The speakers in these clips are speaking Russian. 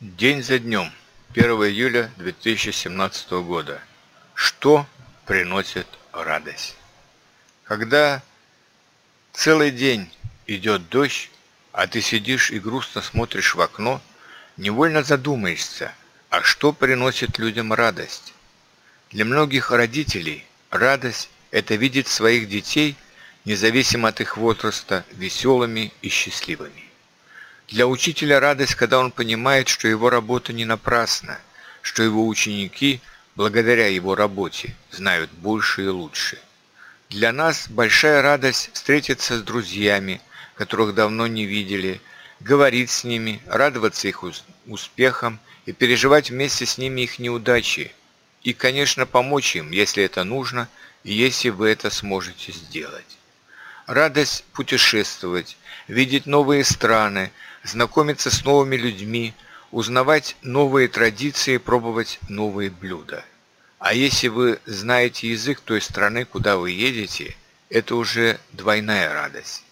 День за днем, 1 июля 2017 года. Что приносит радость? Когда целый день идет дождь, а ты сидишь и грустно смотришь в окно, невольно задумаешься, а что приносит людям радость? Для многих родителей радость – это видеть своих детей, независимо от их возраста, веселыми и счастливыми. Для учителя радость, когда он понимает, что его работа не напрасна, что его ученики, благодаря его работе, знают больше и лучше. Для нас большая радость встретиться с друзьями, которых давно не видели, говорить с ними, радоваться их успехам и переживать вместе с ними их неудачи. И, конечно, помочь им, если это нужно, и если вы это сможете сделать. Радость путешествовать, видеть новые страны, знакомиться с новыми людьми, узнавать новые традиции, пробовать новые блюда. А если вы знаете язык той страны, куда вы едете, это уже двойная радость.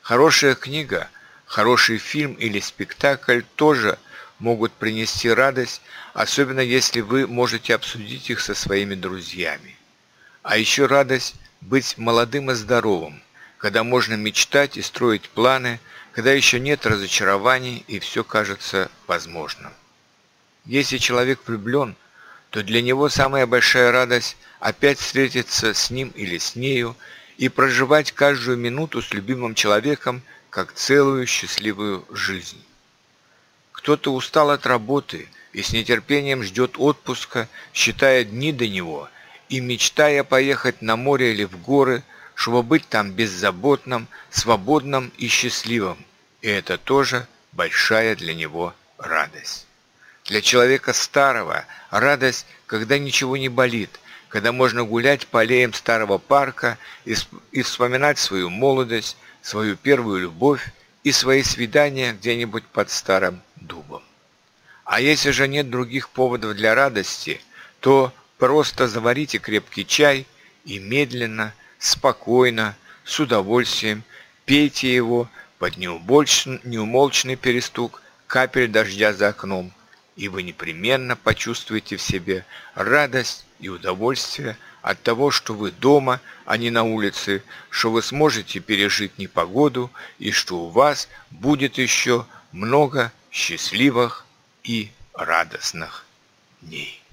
Хорошая книга, хороший фильм или спектакль тоже могут принести радость, особенно если вы можете обсудить их со своими друзьями. А еще радость быть молодым и здоровым, когда можно мечтать и строить планы – когда еще нет разочарований и все кажется возможным. Если человек влюблен, то для него самая большая радость опять встретиться с ним или с нею и проживать каждую минуту с любимым человеком как целую счастливую жизнь. Кто-то устал от работы и с нетерпением ждет отпуска, считая дни до него и мечтая поехать на море или в горы – чтобы быть там беззаботным, свободным и счастливым. И это тоже большая для него радость. Для человека старого радость, когда ничего не болит, когда можно гулять по аллеям старого парка и, и вспоминать свою молодость, свою первую любовь и свои свидания где-нибудь под старым дубом. А если же нет других поводов для радости, то просто заварите крепкий чай и медленно, спокойно, с удовольствием пейте его под неумолчный перестук капель дождя за окном, и вы непременно почувствуете в себе радость и удовольствие от того, что вы дома, а не на улице, что вы сможете пережить непогоду и что у вас будет еще много счастливых и радостных дней.